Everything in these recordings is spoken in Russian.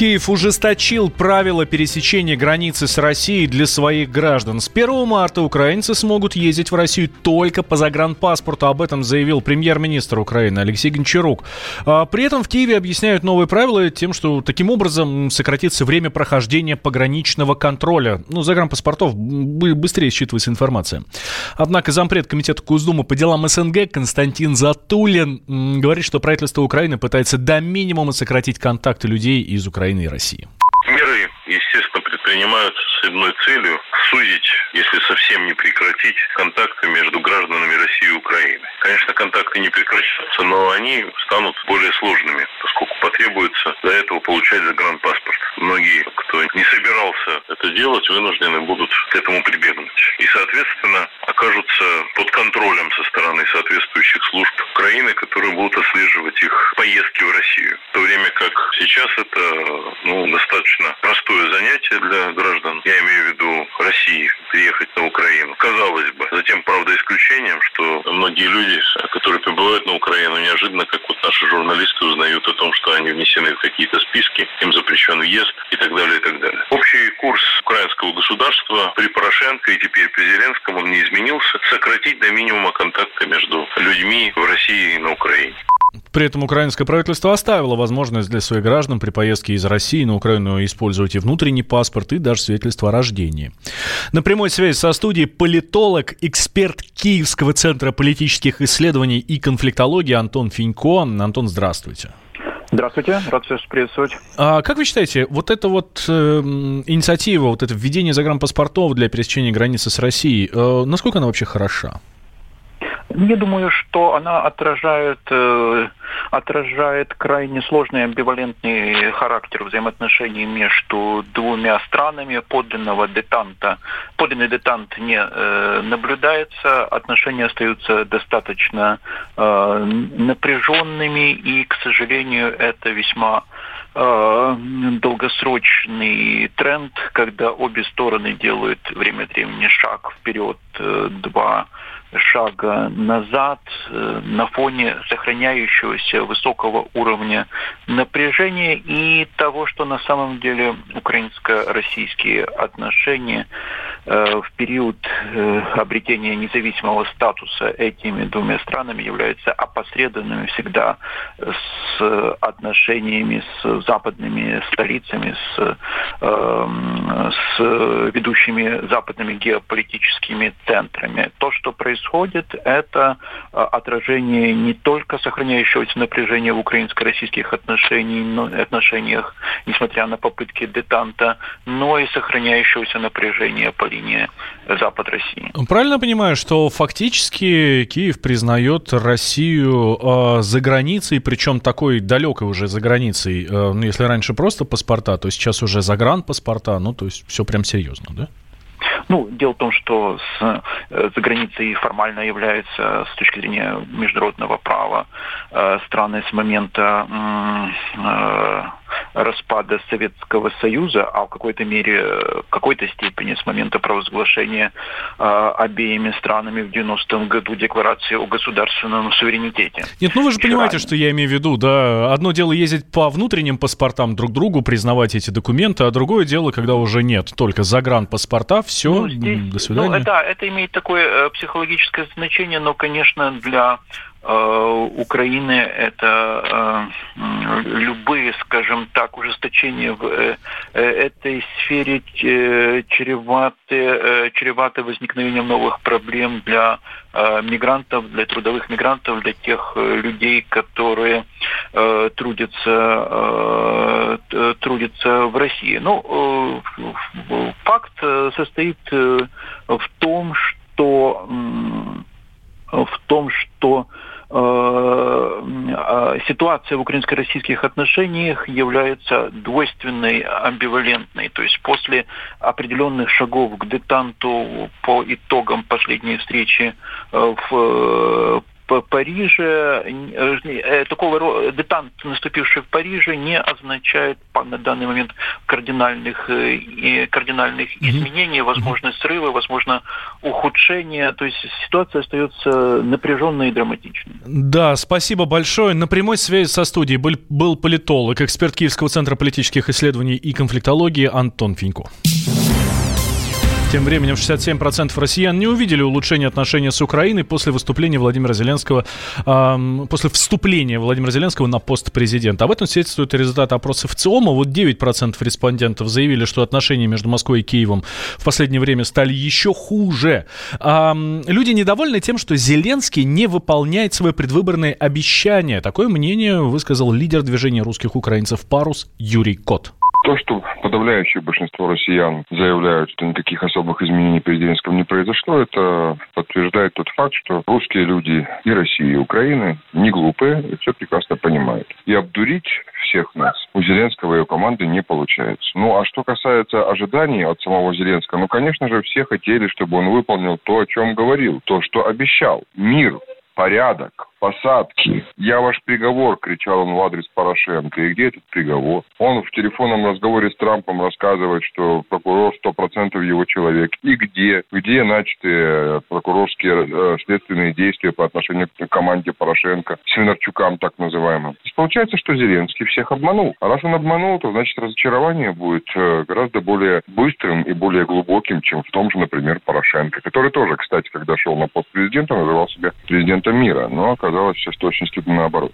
Киев ужесточил правила пересечения границы с Россией для своих граждан. С 1 марта украинцы смогут ездить в Россию только по загранпаспорту. Об этом заявил премьер-министр Украины Алексей Гончарук. А при этом в Киеве объясняют новые правила тем, что таким образом сократится время прохождения пограничного контроля. Ну, загранпаспортов быстрее считывается информация. Однако зампред Комитета Госдумы по делам СНГ Константин Затулин говорит, что правительство Украины пытается до минимума сократить контакты людей из Украины Украины и России? Меры, естественно, предпринимаются с одной целью – сузить, если совсем не прекратить, контакты между гражданами России и Украины. Конечно, контакты не прекратятся, но они станут более сложными, поскольку потребуется до этого получать загранпаспорт. Многие, кто не собирался это делать, вынуждены будут к этому прибегнуть. И, соответственно, окажутся под контролем со стороны соответствующих служб Украины, которые будут отслеживать их поездки в Россию. В то время как сейчас это ну, достаточно простое занятие для граждан, я имею в виду России, приехать на Украину. Казалось бы, затем, правда, исключением, что многие люди, которые прибывают на Украину, неожиданно, как вот наши журналисты узнают о том, что они внесены в какие-то списки, им запрещен въезд и так далее, и так далее. Общий курс украинского государства при Порошенко и теперь при Зеленском он не изменился. Сократить до минимума контакты между людьми в России и на Украине. При этом украинское правительство оставило возможность для своих граждан при поездке из России на Украину использовать и внутренний паспорт, и даже свидетельство о рождении. На прямой связи со студией политолог, эксперт Киевского центра политических исследований и конфликтологии Антон Финько. Антон, здравствуйте. Здравствуйте, рад всех приветствовать. А как вы считаете, вот эта вот э, инициатива, вот это введение загранпаспортов для пересечения границы с Россией, э, насколько она вообще хороша? Я думаю, что она отражает, э, отражает крайне сложный амбивалентный характер взаимоотношений между двумя странами. Подлинного детанта, подлинный детант не э, наблюдается, отношения остаются достаточно э, напряженными, и, к сожалению, это весьма э, долгосрочный тренд, когда обе стороны делают время от времени шаг вперед, э, два шага назад э, на фоне сохраняющегося высокого уровня напряжения и того, что на самом деле украинско-российские отношения э, в период э, обретения независимого статуса этими двумя странами являются опосредованными всегда с отношениями с западными столицами, с, эм, с ведущими западными геополитическими центрами. То, что происходит это а, отражение не только сохраняющегося напряжения в украинско-российских отношениях, но, отношениях, несмотря на попытки детанта, но и сохраняющегося напряжения по линии Запад России. Правильно понимаю, что фактически Киев признает Россию э, за границей, причем такой далекой уже за границей. Э, ну, если раньше просто паспорта, то сейчас уже загранпаспорта, ну, то есть все прям серьезно, да? Ну, дело в том, что с, э, за границей формально является с точки зрения международного права э, страны с момента э, распада Советского Союза, а в какой-то мере, в какой-то степени с момента провозглашения э, обеими странами в 90-м году декларации о государственном суверенитете. Нет, ну вы же понимаете, что я имею в виду, да, одно дело ездить по внутренним паспортам друг другу, признавать эти документы, а другое дело, когда уже нет только загранпаспорта, все, ну, здесь, до свидания. Ну, да, это имеет такое э, психологическое значение, но, конечно, для Э, Украины это э, любые, скажем так, ужесточения в э, этой сфере чреваты, чреваты возникновением новых проблем для мигрантов, для трудовых мигрантов, для тех людей, которые трудятся, трудятся в России. Ну, факт состоит в том, что в том, что Э, э, ситуация в украинско-российских отношениях является двойственной, амбивалентной. То есть после определенных шагов к детанту по итогам последней встречи э, в в Париже, э, такого детант, наступивший в Париже, не означает на данный момент кардинальных, кардинальных изменений, возможно, срывы, возможно, ухудшения. То есть ситуация остается напряженной и драматичной. Да, спасибо большое. На прямой связи со студией был, был политолог, эксперт Киевского центра политических исследований и конфликтологии Антон Финько. Тем временем 67% россиян не увидели улучшения отношений с Украиной после выступления Владимира Зеленского, э, после вступления Владимира Зеленского на пост президента. Об этом свидетельствует результат опроса в ЦИОМа. Вот 9% респондентов заявили, что отношения между Москвой и Киевом в последнее время стали еще хуже. Э, люди недовольны тем, что Зеленский не выполняет свои предвыборные обещания. Такое мнение высказал лидер движения русских украинцев «Парус» Юрий Кот. То, что подавляющее большинство россиян заявляют, что никаких особых изменений при Зеленском не произошло, это подтверждает тот факт, что русские люди и России, и Украины не глупые, и все прекрасно понимают. И обдурить всех нас у Зеленского и его команды не получается. Ну, а что касается ожиданий от самого Зеленского, ну, конечно же, все хотели, чтобы он выполнил то, о чем говорил, то, что обещал. Мир, порядок, посадки. «Я ваш приговор!» – кричал он в адрес Порошенко. И где этот приговор? Он в телефонном разговоре с Трампом рассказывает, что прокурор 100% его человек. И где? Где начаты прокурорские э, следственные действия по отношению к команде Порошенко, Свинарчукам так называемым? Получается, что Зеленский всех обманул. А раз он обманул, то значит разочарование будет э, гораздо более быстрым и более глубоким, чем в том же, например, Порошенко, который тоже, кстати, когда шел на пост президента, называл себя президентом мира. Но оказалось все с точностью наоборот.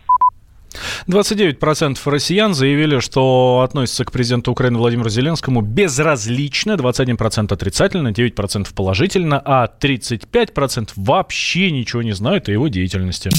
29% россиян заявили, что относятся к президенту Украины Владимиру Зеленскому безразлично, 21% отрицательно, 9% положительно, а 35% вообще ничего не знают о его деятельности.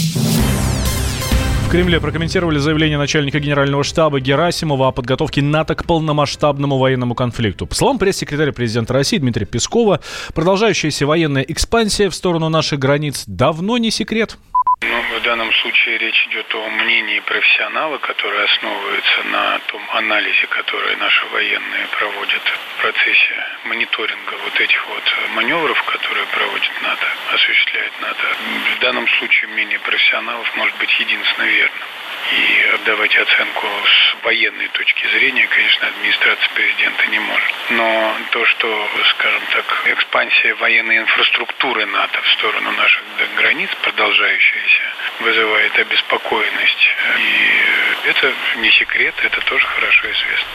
В Кремле прокомментировали заявление начальника генерального штаба Герасимова о подготовке НАТО к полномасштабному военному конфликту. По словам пресс-секретаря президента России Дмитрия Пескова, продолжающаяся военная экспансия в сторону наших границ давно не секрет. Ну, в данном случае речь идет о мнении профессионала, который основывается на том анализе, который наши военные проводят в процессе мониторинга вот этих вот маневров, которые проводит НАТО, осуществляет НАТО. В данном случае мнение профессионалов может быть единственно верным. И давать оценку с военной точки зрения, конечно, администрация президента не может. Но то, что, скажем так, экспансия военной инфраструктуры НАТО в сторону наших границ, продолжающаяся, вызывает обеспокоенность. И это не секрет, это тоже хорошо известно.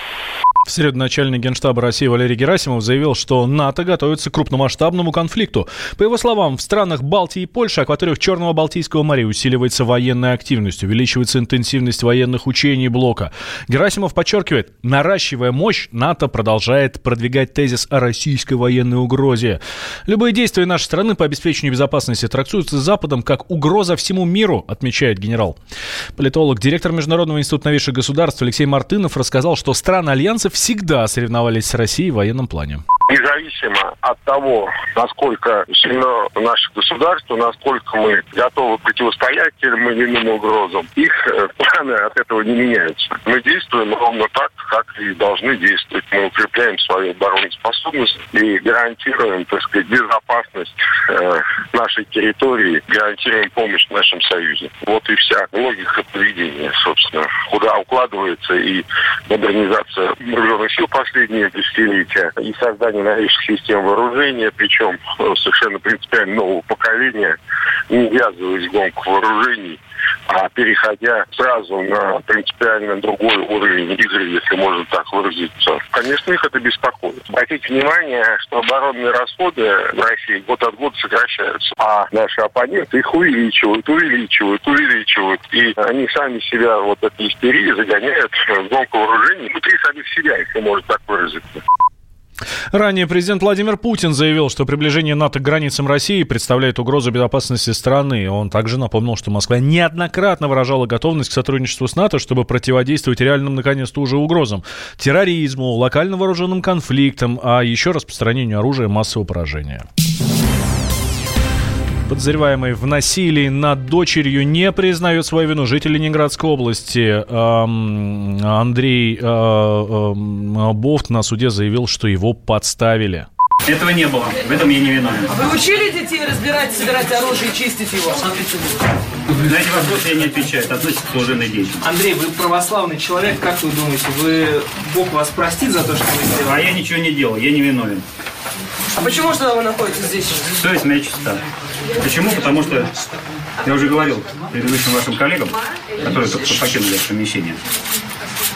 В среду начальник генштаба России Валерий Герасимов заявил, что НАТО готовится к крупномасштабному конфликту. По его словам, в странах Балтии и Польши акваториях Черного Балтийского моря усиливается военная активность, увеличивается интенсивность военных учений блока. Герасимов подчеркивает, наращивая мощь, НАТО продолжает продвигать тезис о российской военной угрозе. Любые действия нашей страны по обеспечению безопасности трактуются Западом как угроза всему миру, отмечает генерал. Политолог, директор Международного института новейших государств Алексей Мартынов рассказал, что страны Альянса всегда соревновались с Россией в военном плане независимо от того, насколько сильно наше государство, насколько мы готовы противостоять тем или иным угрозам, их э, планы от этого не меняются. Мы действуем ровно так, как и должны действовать. Мы укрепляем свою обороноспособность и гарантируем, так сказать, безопасность э, нашей территории, гарантируем помощь нашим союзам. Вот и вся логика поведения, собственно, куда укладывается и модернизация вооруженных сил последние десятилетия, и создание новейших систем вооружения, причем э, совершенно принципиально нового поколения, не ввязываясь в гонку вооружений, а переходя сразу на принципиально другой уровень игры, если можно так выразиться. Конечно, их это беспокоит. Обратите внимание, что оборонные расходы в России год от года сокращаются, а наши оппоненты их увеличивают, увеличивают, увеличивают. И они сами себя вот этой истерии загоняют в гонку вооружений внутри самих себя, если можно так выразиться. Ранее президент Владимир Путин заявил, что приближение НАТО к границам России представляет угрозу безопасности страны. Он также напомнил, что Москва неоднократно выражала готовность к сотрудничеству с НАТО, чтобы противодействовать реальным, наконец-то, уже угрозам. Терроризму, локально вооруженным конфликтам, а еще распространению оружия массового поражения. Подозреваемый в насилии над дочерью не признает свою вину. Житель Ленинградской области Андрей э, э, Бофт на суде заявил, что его подставили. Этого не было. В этом я не виновен. А вы учили детей разбирать, собирать оружие и чистить его? На эти вопросы я не отвечаю. Это относится к служебной деятельности. Андрей, вы православный человек, как вы думаете, вы Бог вас простит за то, что вы сделали? А я ничего не делал, я не виновен. А почему же тогда вы находитесь здесь? Совесть моя чиста. Почему? Потому что я уже говорил предыдущим вашим коллегам, которые только что покинули это помещение,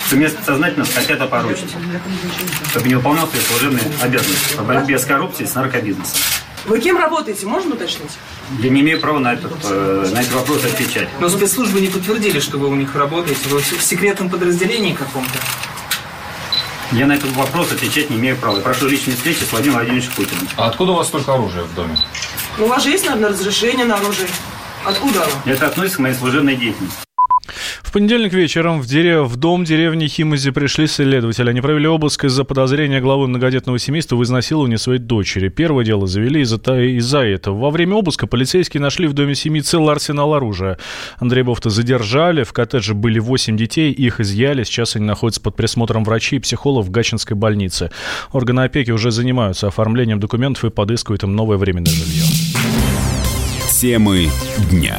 что меня сознательно хотят опорочить, чтобы не выполнял свои служебные обязанности по борьбе с коррупцией, с наркобизнесом. Вы кем работаете, можно уточнить? Я не имею права на, этот, э, на эти вопросы отвечать. Но спецслужбы не подтвердили, что вы у них работаете. Вы в секретном подразделении каком-то? Я на этот вопрос отвечать не имею права. Я прошу личной встречи с Владимиром Владимировичем Путиным. А откуда у вас столько оружия в доме? Ну, у вас же есть, наверное, разрешение на оружие. Откуда оно? Это относится к моей служебной деятельности. Понедельник вечером в, дерев... в дом деревни Химози пришли следователи. Они провели обыск из-за подозрения главы многодетного семейства в изнасиловании своей дочери. Первое дело завели из-за из этого. Во время обыска полицейские нашли в доме семьи целый арсенал оружия. Андрей Бофта задержали. В коттедже были 8 детей. Их изъяли. Сейчас они находятся под присмотром врачей и психологов в Гачинской больнице. Органы опеки уже занимаются оформлением документов и подыскивают им новое временное жилье. Темы дня.